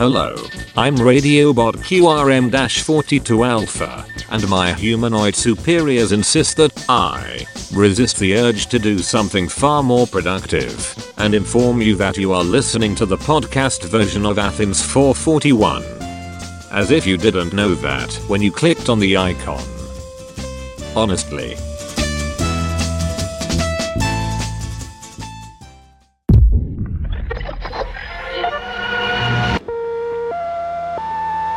Hello, I'm Radiobot QRM-42 Alpha, and my humanoid superiors insist that I resist the urge to do something far more productive and inform you that you are listening to the podcast version of Athens 441. As if you didn't know that when you clicked on the icon. Honestly.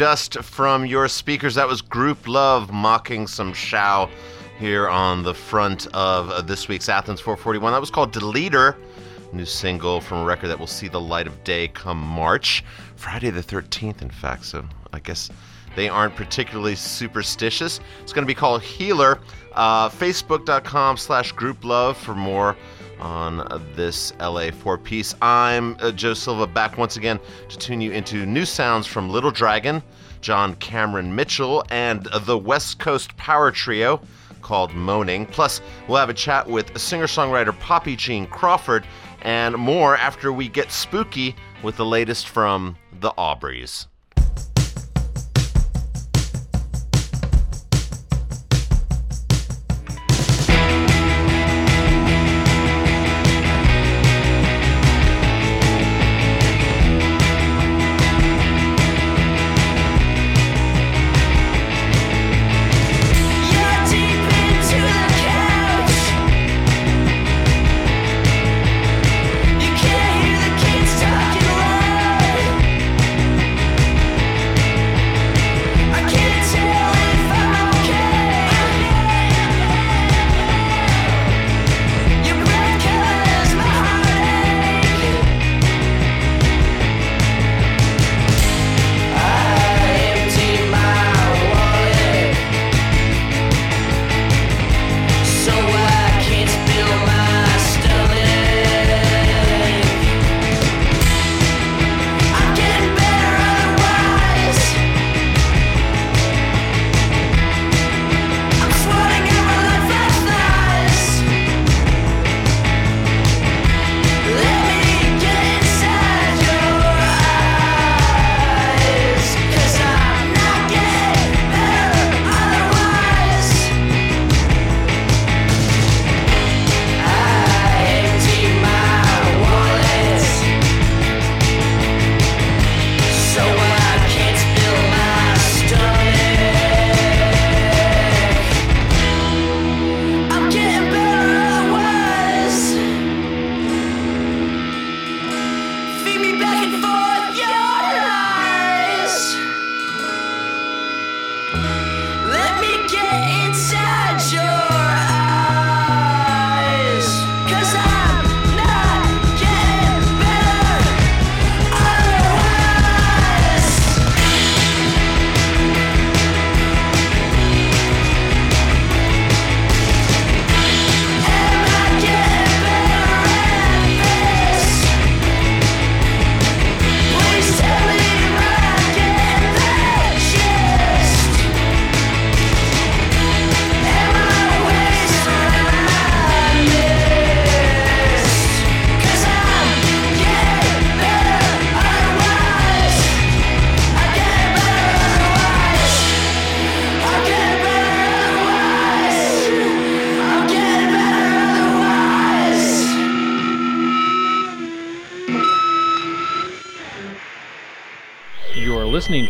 dust from your speakers. That was Grouplove mocking some Shao here on the front of uh, this week's Athens 441. That was called Deleter. New single from a record that will see the light of day come March, Friday the 13th, in fact. So I guess they aren't particularly superstitious. It's going to be called Healer. Uh, Facebook.com slash group love for more on this LA four piece. I'm uh, Joe Silva back once again to tune you into new sounds from Little Dragon, John Cameron Mitchell, and the West Coast Power Trio called Moaning. Plus, we'll have a chat with singer songwriter Poppy Jean Crawford and more after we get spooky with the latest from the Aubreys.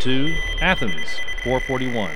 To Athens 441.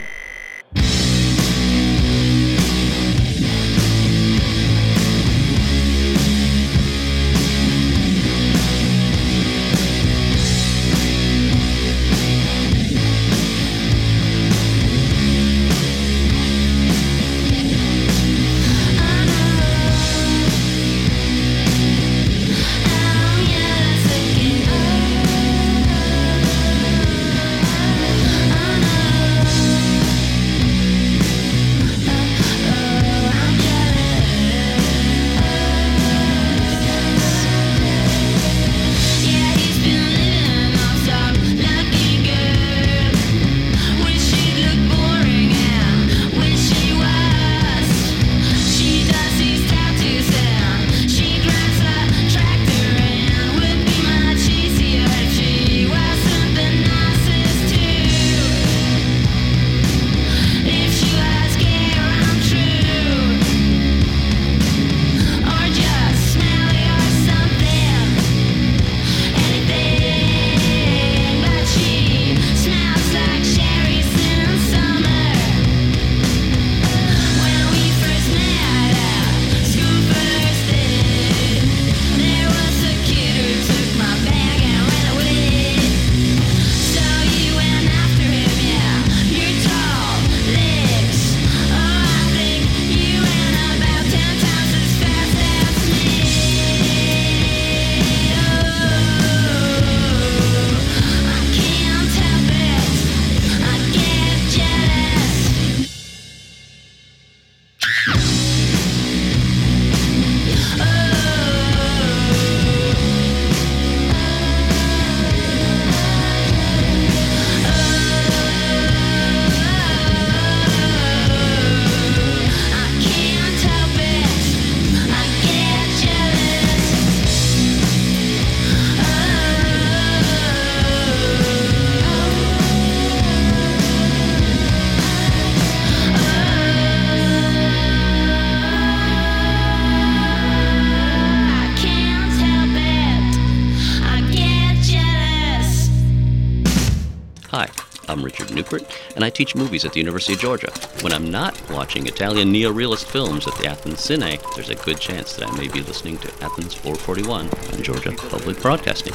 I teach movies at the University of Georgia. When I'm not watching Italian neo-realist films at the Athens Cine, there's a good chance that I may be listening to Athens 441 on Georgia Public Broadcasting.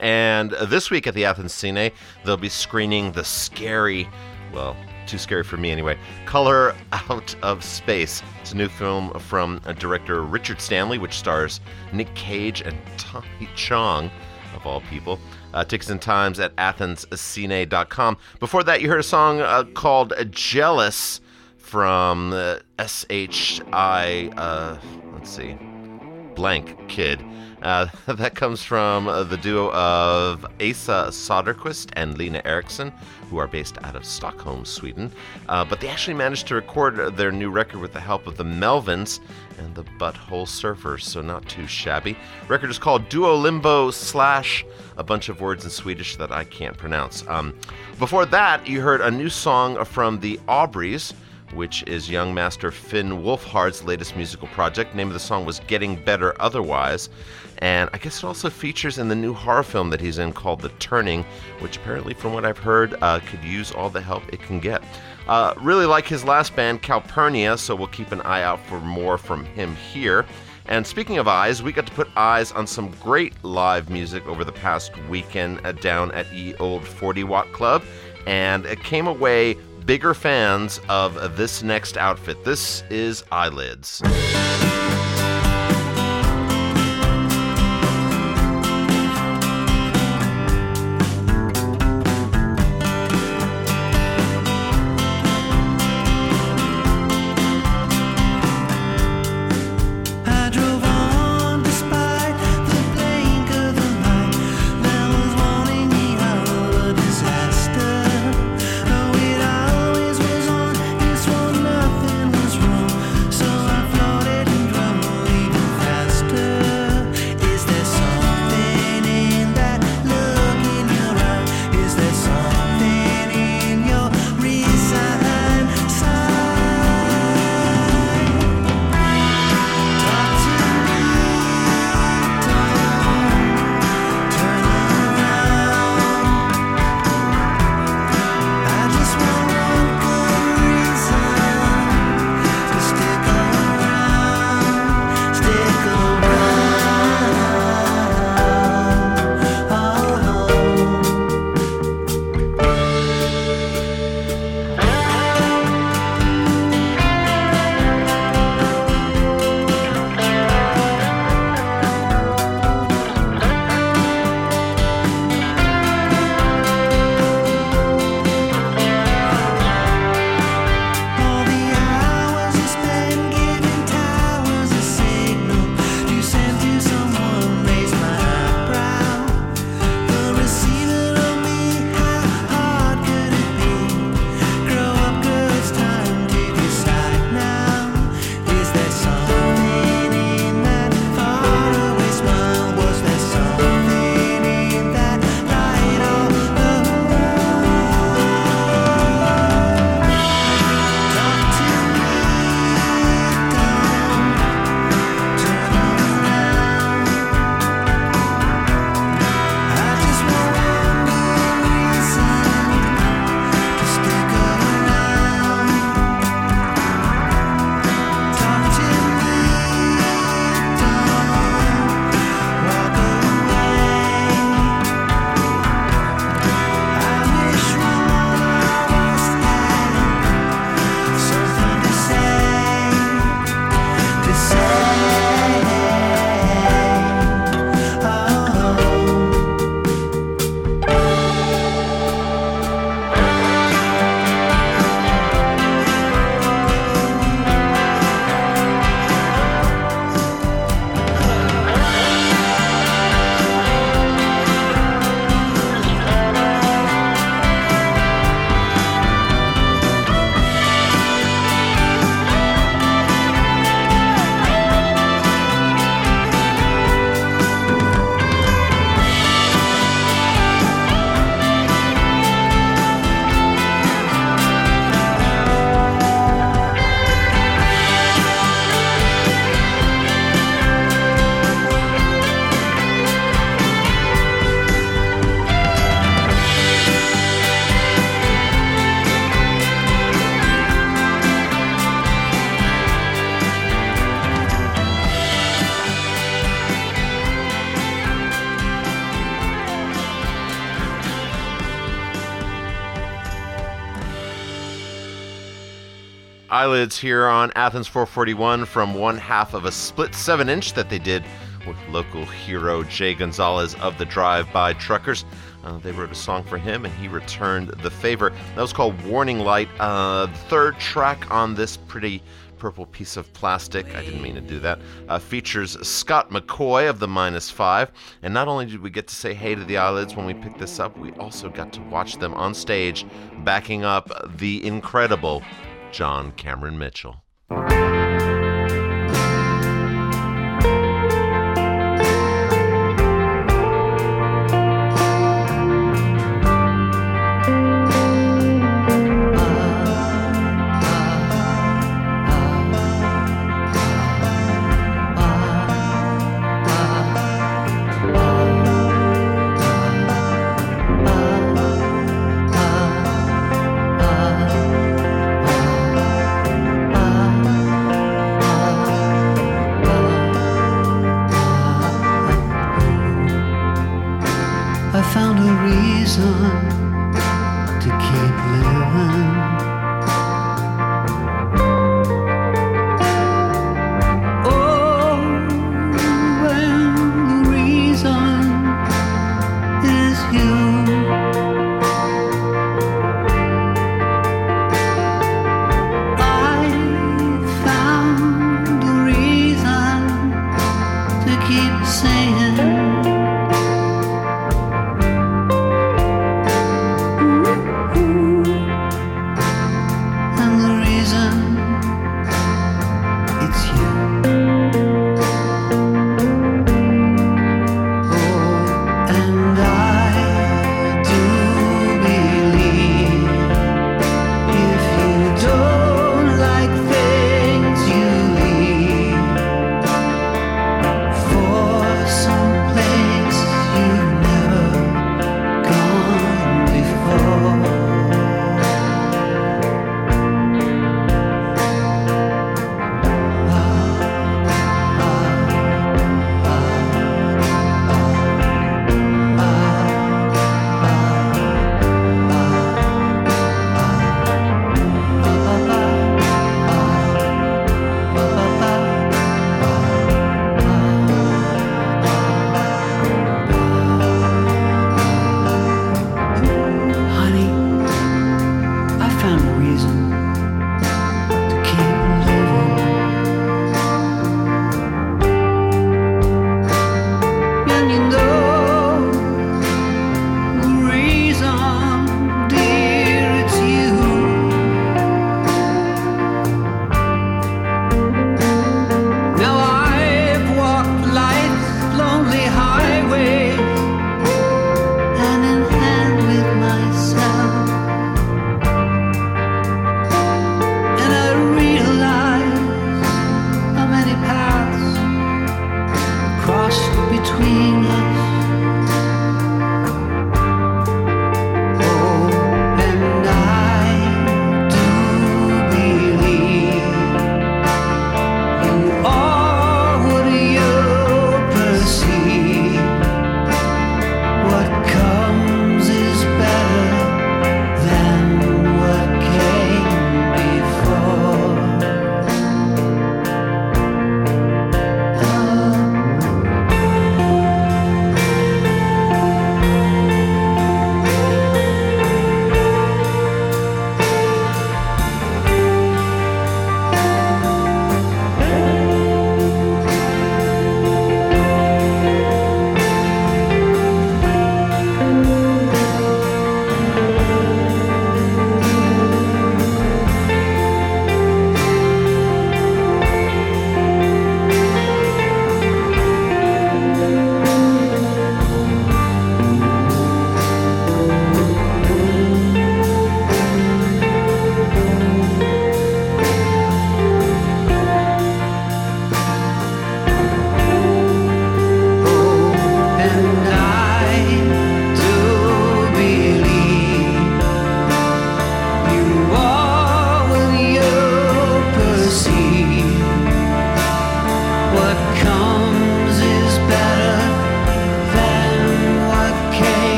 And this week at the Athens Cine, they'll be screening the scary, well, too scary for me anyway, Color Out of Space. It's a new film from uh, director Richard Stanley, which stars Nick Cage and Tommy Chong, of all people. Uh, tickets and times at athenscine.com. Before that, you heard a song uh, called Jealous from uh, SHI, uh, let's see, blank kid. Uh, that comes from the duo of Asa Soderquist and Lena Eriksson, who are based out of Stockholm, Sweden. Uh, but they actually managed to record their new record with the help of the Melvins and the Butthole Surfers, so not too shabby. Record is called Duo Limbo slash a bunch of words in Swedish that I can't pronounce. Um, before that, you heard a new song from the Aubreys which is young master Finn Wolfhard's latest musical project. name of the song was Getting Better Otherwise. And I guess it also features in the new horror film that he's in called The Turning, which apparently, from what I've heard, uh, could use all the help it can get. Uh, really like his last band, Calpurnia, so we'll keep an eye out for more from him here. And speaking of eyes, we got to put eyes on some great live music over the past weekend uh, down at E Old 40 Watt Club, and it came away bigger fans of this next outfit. This is Eyelids. Eyelids here on Athens 441 from one half of a split 7 inch that they did with local hero Jay Gonzalez of the Drive By Truckers. Uh, they wrote a song for him and he returned the favor. That was called Warning Light, uh, third track on this pretty purple piece of plastic. I didn't mean to do that. Uh, features Scott McCaughey of the Minus Five. And not only did we get to say hey to the eyelids when we picked this up, we also got to watch them on stage backing up the incredible John Cameron Mitchell.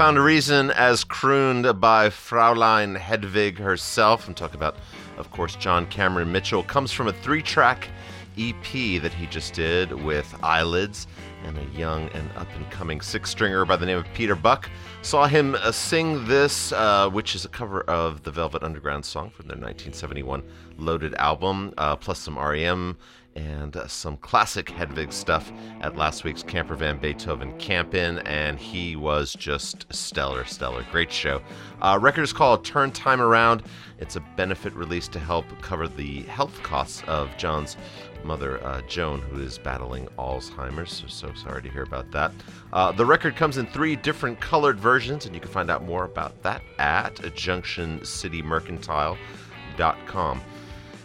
Found a reason as crooned by Fraulein Hedwig herself. I'm talking about, of course, John Cameron Mitchell. Comes from a three track EP that he just did with Eyelids and a young and up and coming six stringer by the name of Peter Buck. Saw him uh, sing this, uh, which is a cover of the Velvet Underground song from their 1971 Loaded album, uh, plus some REM and uh, some classic Hedwig stuff at last week's Camper Van Beethoven Camp In, and he was just stellar, stellar. Great show. Uh, record is called Turn Time Around. It's a benefit release to help cover the health costs of John's mother, uh, Joan, who is battling Alzheimer's. So, so sorry to hear about that. Uh, the record comes in three different colored versions, and you can find out more about that at junctioncitymercantile.com.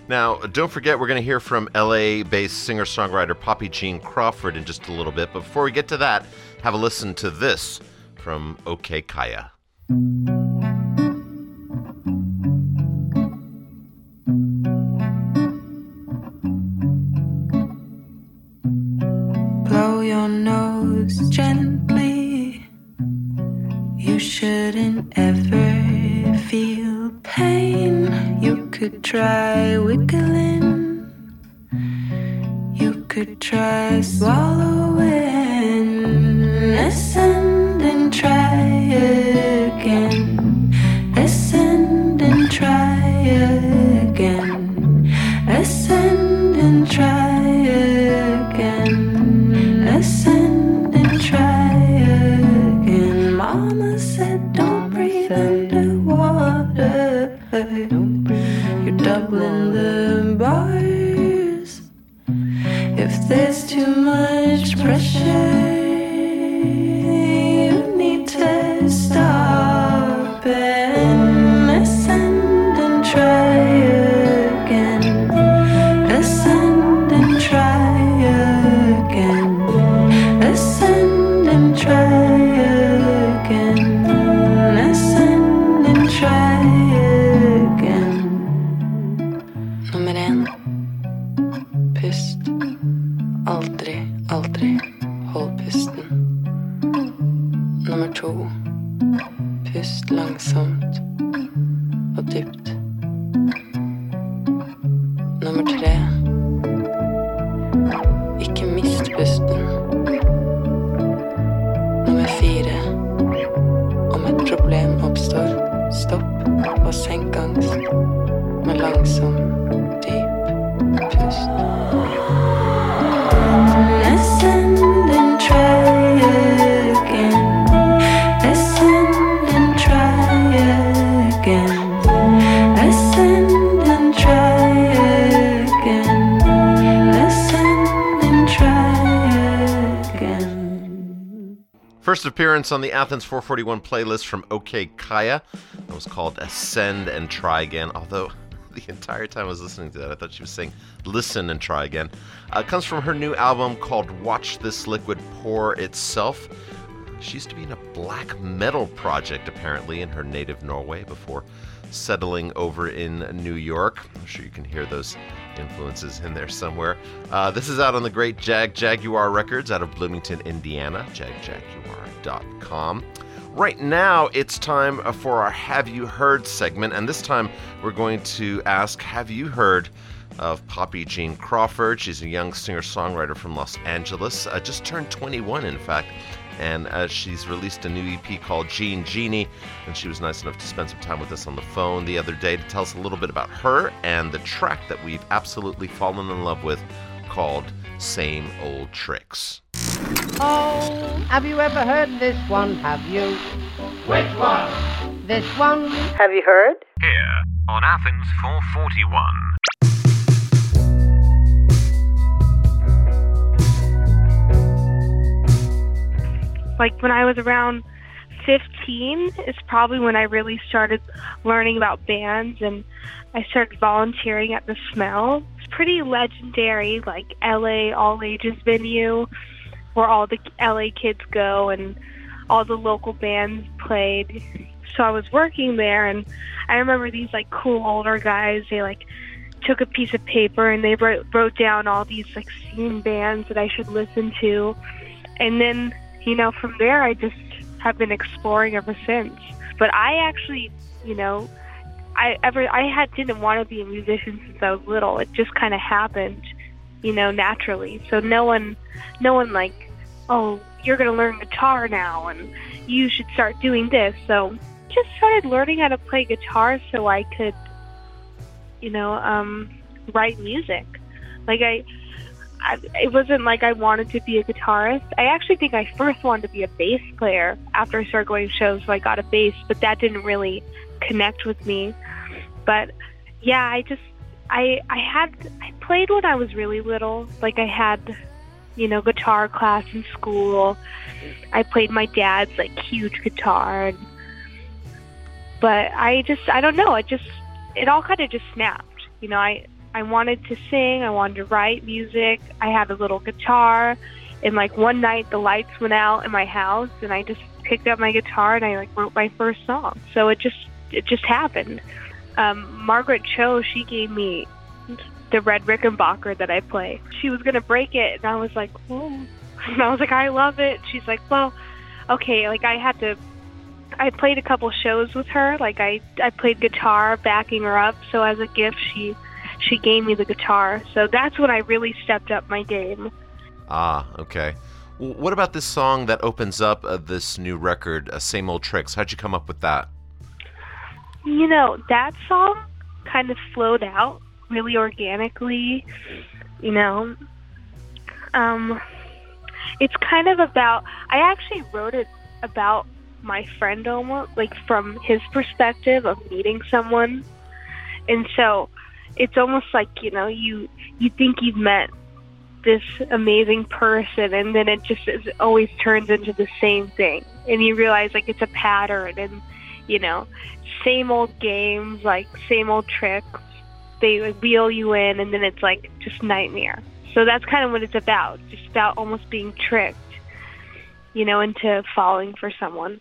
Now, don't forget, we're going to hear from LA based singer songwriter Poppy Jean Crawford in just a little bit. But before we get to that, have a listen to this from Okay Kaya. Blow your nose gently. You shouldn't ever feel pain. You could try wiggling. You could try swallowing. Ascend and try again. Too much pressure, First on the Athens 441 playlist from Okay Kaya. That was called Ascend and Try Again, although the entire time I was listening to that, I thought she was saying Listen and Try Again. Uh, comes from her new album called Watch This Liquid Pour Itself. She used to be in a black metal project, apparently, in her native Norway before settling over in New York. I'm sure you can hear those influences in there somewhere. Uh, this is out on the great Jagjaguwar Records out of Bloomington, Indiana, Right now, it's time for our Have You Heard segment, and this time we're going to ask Have you heard of Poppy Jean Crawford? She's a young singer songwriter from Los Angeles, uh, just turned 21, in fact. And uh, she's released a new EP called Jean Genie, and she was nice enough to spend some time with us on the phone the other day to tell us a little bit about her and the track that we've absolutely fallen in love with called Same Old Tricks. Oh, have you ever heard this one? Have you? Which one? This one. Have you heard? Here on Athens 441. like when I was around 15 is probably when I really started learning about bands and I started volunteering at the Smell. It's pretty legendary, like LA all ages venue where all the LA kids go and all the local bands played. So I was working there and I remember these like cool older guys, they like took a piece of paper and they wrote, wrote down all these like scene bands that I should listen to. And then, you know, from there I just have been exploring ever since. But I actually, you know, I ever I had didn't want to be a musician since I was little. It just kind of happened, you know, naturally. So no one, no one like, oh, you're gonna learn guitar now, and you should start doing this. So just started learning how to play guitar so I could, you know, um, write music. Like I, I, it wasn't like I wanted to be a guitarist. I actually think I first wanted to be a bass player after I started going to shows, so I got a bass, but that didn't really connect with me. But yeah, I just I I had I played when I was really little. Like I had, you know, guitar class in school. I played my dad's like huge guitar and but I just I don't know, it just it all kind of just snapped. You know, I I wanted to sing, I wanted to write music. I had a little guitar and like one night the lights went out in my house and I just picked up my guitar and I like wrote my first song. So it just it just happened. Um, Margaret Cho, she gave me the red Rickenbacker that I play. She was gonna break it, and I was like, "Oh," and I was like, "I love it." She's like, "Well, okay." Like I had to. I played a couple shows with her. Like I, I played guitar, backing her up. So as a gift, she, she gave me the guitar. So that's when I really stepped up my game. Ah, okay. What about this song that opens up uh, this new record, uh, "Same Old Tricks"? How'd you come up with that? You know, that song kind of flowed out really organically, you know. Um it's kind of about I actually wrote it about my friend almost like from his perspective of meeting someone. And so it's almost like, you know, you you think you've met this amazing person and then it just is, always turns into the same thing and you realize like it's a pattern and you know same old games, like same old tricks. They wheel you in, and then it's like just nightmare. So that's kind of what it's about. Just about almost being tricked, you know, into falling for someone.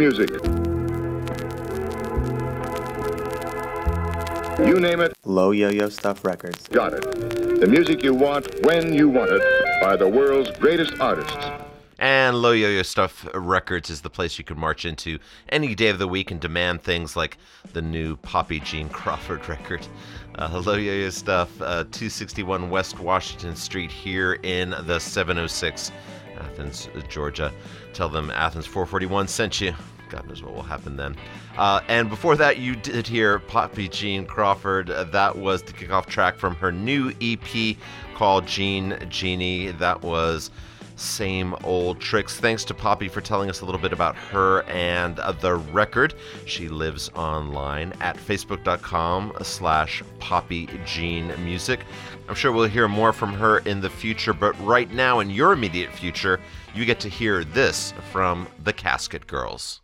Music? You name it. Low Yo-Yo Stuff Records. Got it. The music you want when you want it by the world's greatest artists. And Low Yo-Yo Stuff Records is the place you can march into any day of the week and demand things like the new Poppy Jean Crawford record. Uh, Low Yo-Yo Stuff, uh, 261 West Washington Street here in the 706, Athens, Georgia. Tell them Athens 441 sent you. God knows what will happen then. Uh, and before that, you did hear Poppy Jean Crawford. Uh, that was the kickoff track from her new EP called Jean Genie. That was same old tricks. Thanks to Poppy for telling us a little bit about her and uh, the record. She lives online at facebook.com slash Poppy Jean Music. I'm sure we'll hear more from her in the future, but right now, in your immediate future, you get to hear this from the Casket Girls.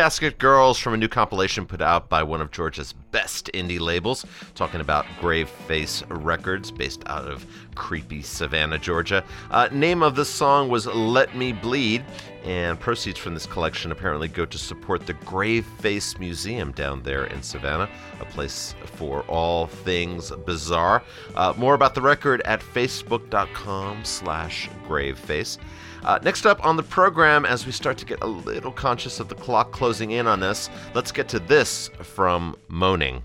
Casket Girls from a new compilation put out by one of Georgia's best indie labels, talking about Graveface Records, based out of creepy Savannah, Georgia. Uh, name of the song was Let Me Bleed, and proceeds from this collection apparently go to support the Grave Face Museum down there in Savannah, a place for all things bizarre. Uh, more about the record at facebook.com slash graveface. Uh, next up on the program, as we start to get a little conscious of the clock closing in on us, let's get to this from Moaning.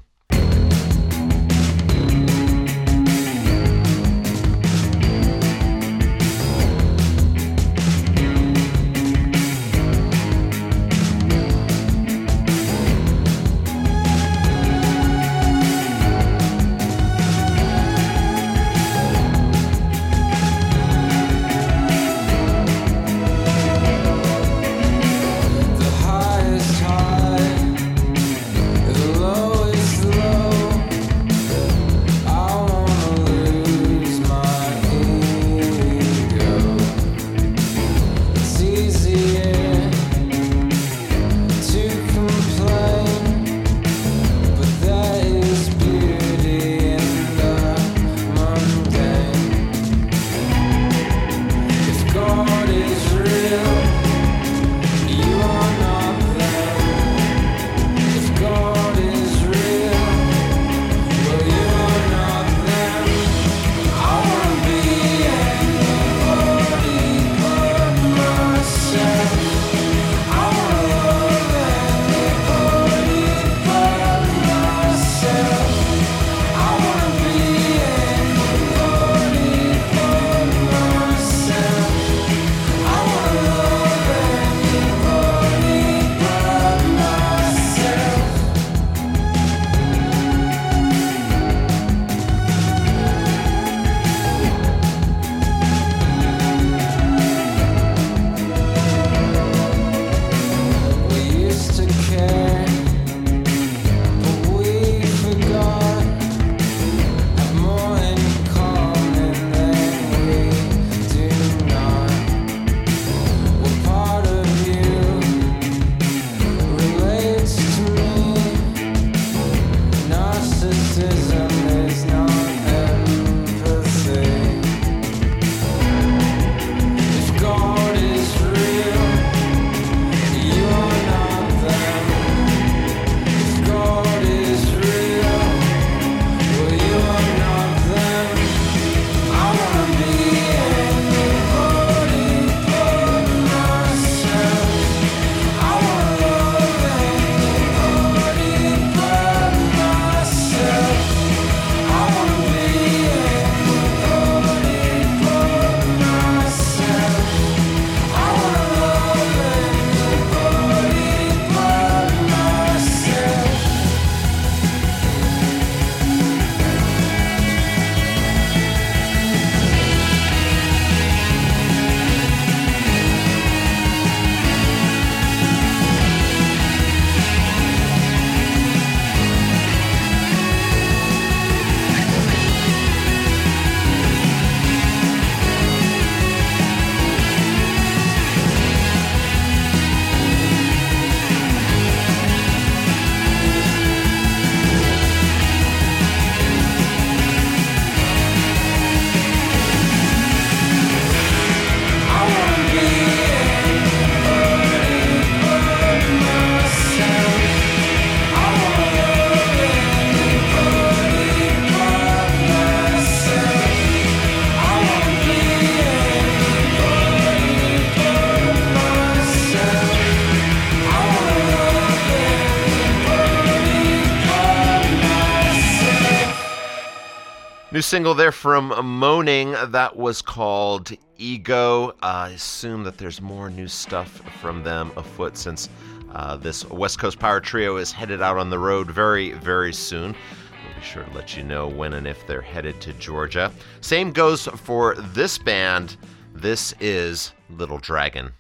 New single there from Moaning that was called Ego. Uh, I assume that there's more new stuff from them afoot since uh, this West Coast Power Trio is headed out on the road very, very soon. We'll be sure to let you know when and if they're headed to Georgia. Same goes for this band. This is Little Dragon.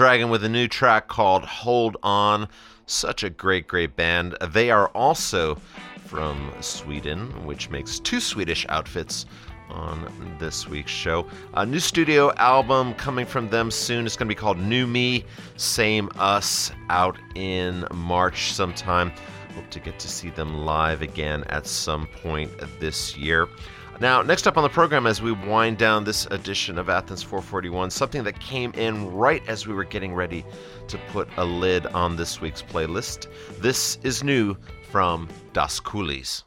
Dragon with a new track called Hold On. Such a great, great band. They are also from Sweden, which makes two Swedish outfits on this week's show. A new studio album coming from them soon. It's going to be called New Me, Same Us, out in March sometime. Hope to get to see them live again at some point this year. Now, next up on the program, as we wind down this edition of Athens 441, something that came in right as we were getting ready to put a lid on this week's playlist. This is new from Das Koolies.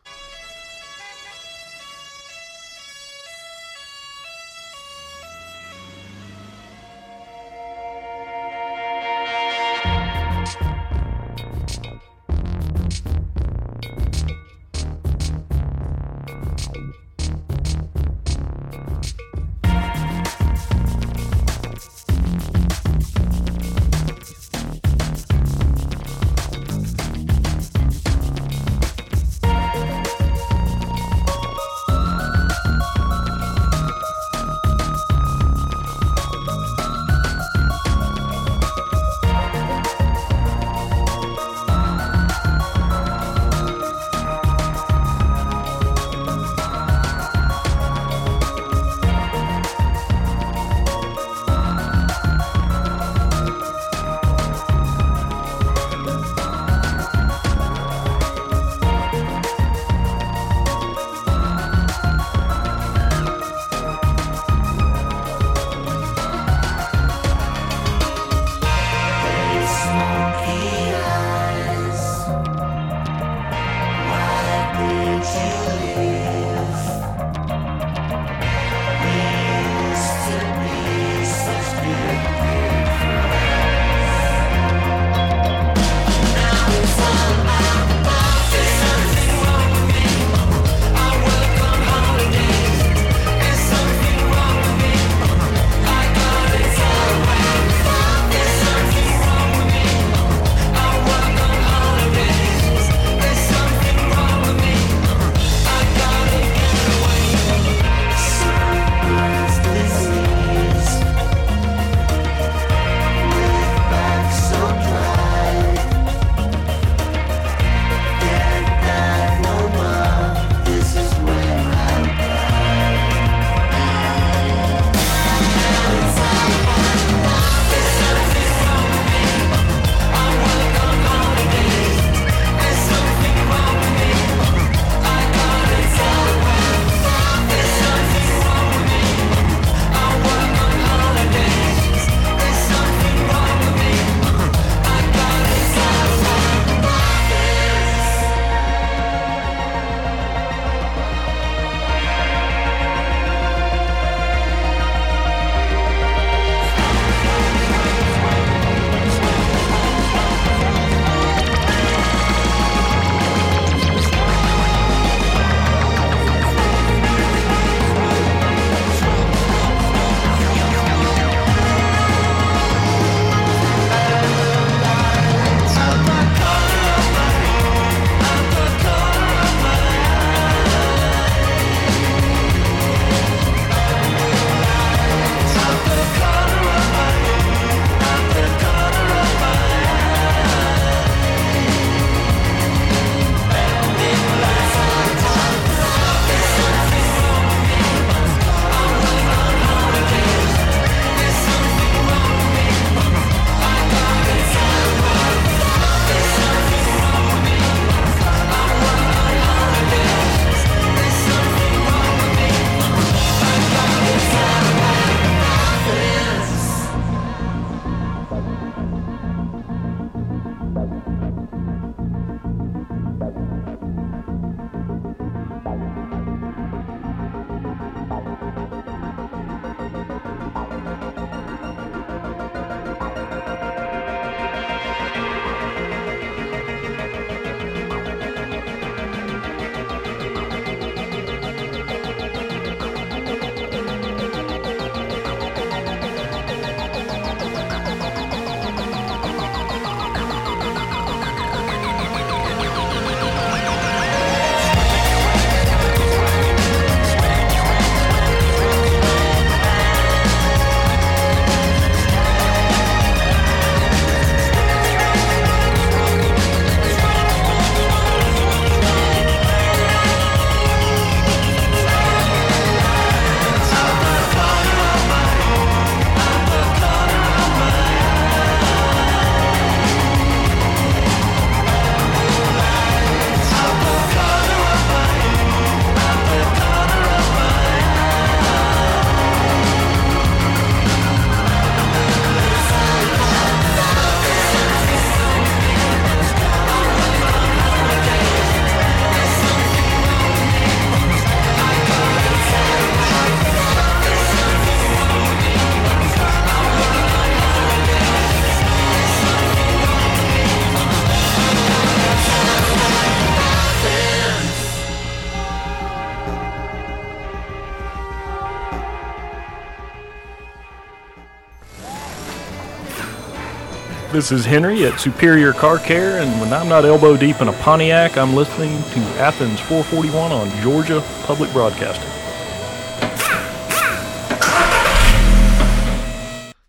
This is Henry at Superior Car Care, and when I'm not elbow deep in a Pontiac, I'm listening to Athens 441 on Georgia Public Broadcasting.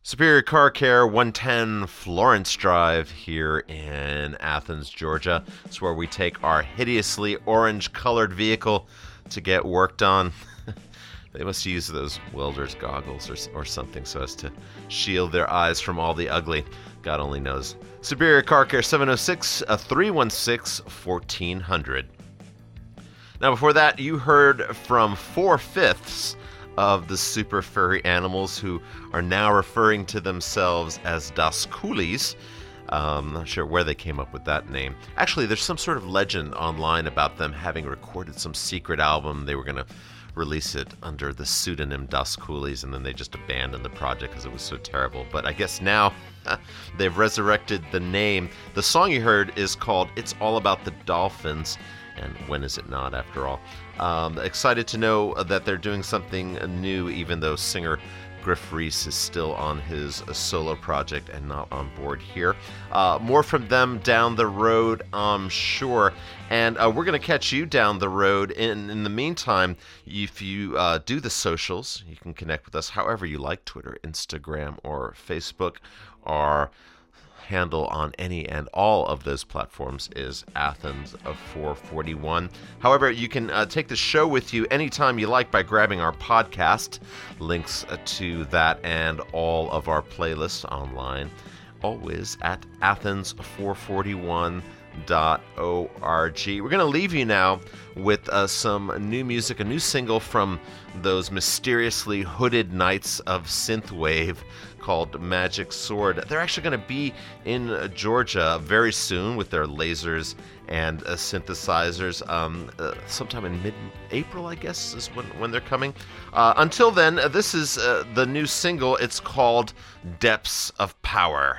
Superior Car Care, 110 Florence Drive here in Athens, Georgia. It's where we take our hideously orange colored vehicle to get worked on. they must use those welder's goggles or, or something so as to shield their eyes from all the ugly. God only knows. Superior Car Care, 706 uh, 316 1400. Now, before that, you heard from four fifths of the super furry animals who are now referring to themselves as Das Koolies. Um, not sure where they came up with that name. Actually, there's some sort of legend online about them having recorded some secret album. They were going to release it under the pseudonym Das Koolies, and then they just abandoned the project because it was so terrible. But I guess now they've resurrected the name. The song you heard is called It's All About the Dolphins. And when is it not, after all? Um, excited to know that they're doing something new, even though singer Gruff Rhys is still on his solo project and not on board here. Uh, more from them down the road, I'm sure. And uh, we're going to catch you down the road. In, in the meantime, if you uh, do the socials, you can connect with us however you like Twitter, Instagram, or Facebook. Our handle on any and all of those platforms is Athens of 441. However, you can uh, take the show with you anytime you like by grabbing our podcast. Links uh, to that and all of our playlists online, always at Athens441.org. We're going to leave you now with uh, some new music, a new single from those mysteriously hooded knights of synthwave called Magic Sword. They're actually going to be in Georgia very soon with their lasers and uh, synthesizers. Um, uh, sometime in mid-April, I guess, is when, when they're coming. Uh, until then, this is uh, the new single. It's called Depths of Power.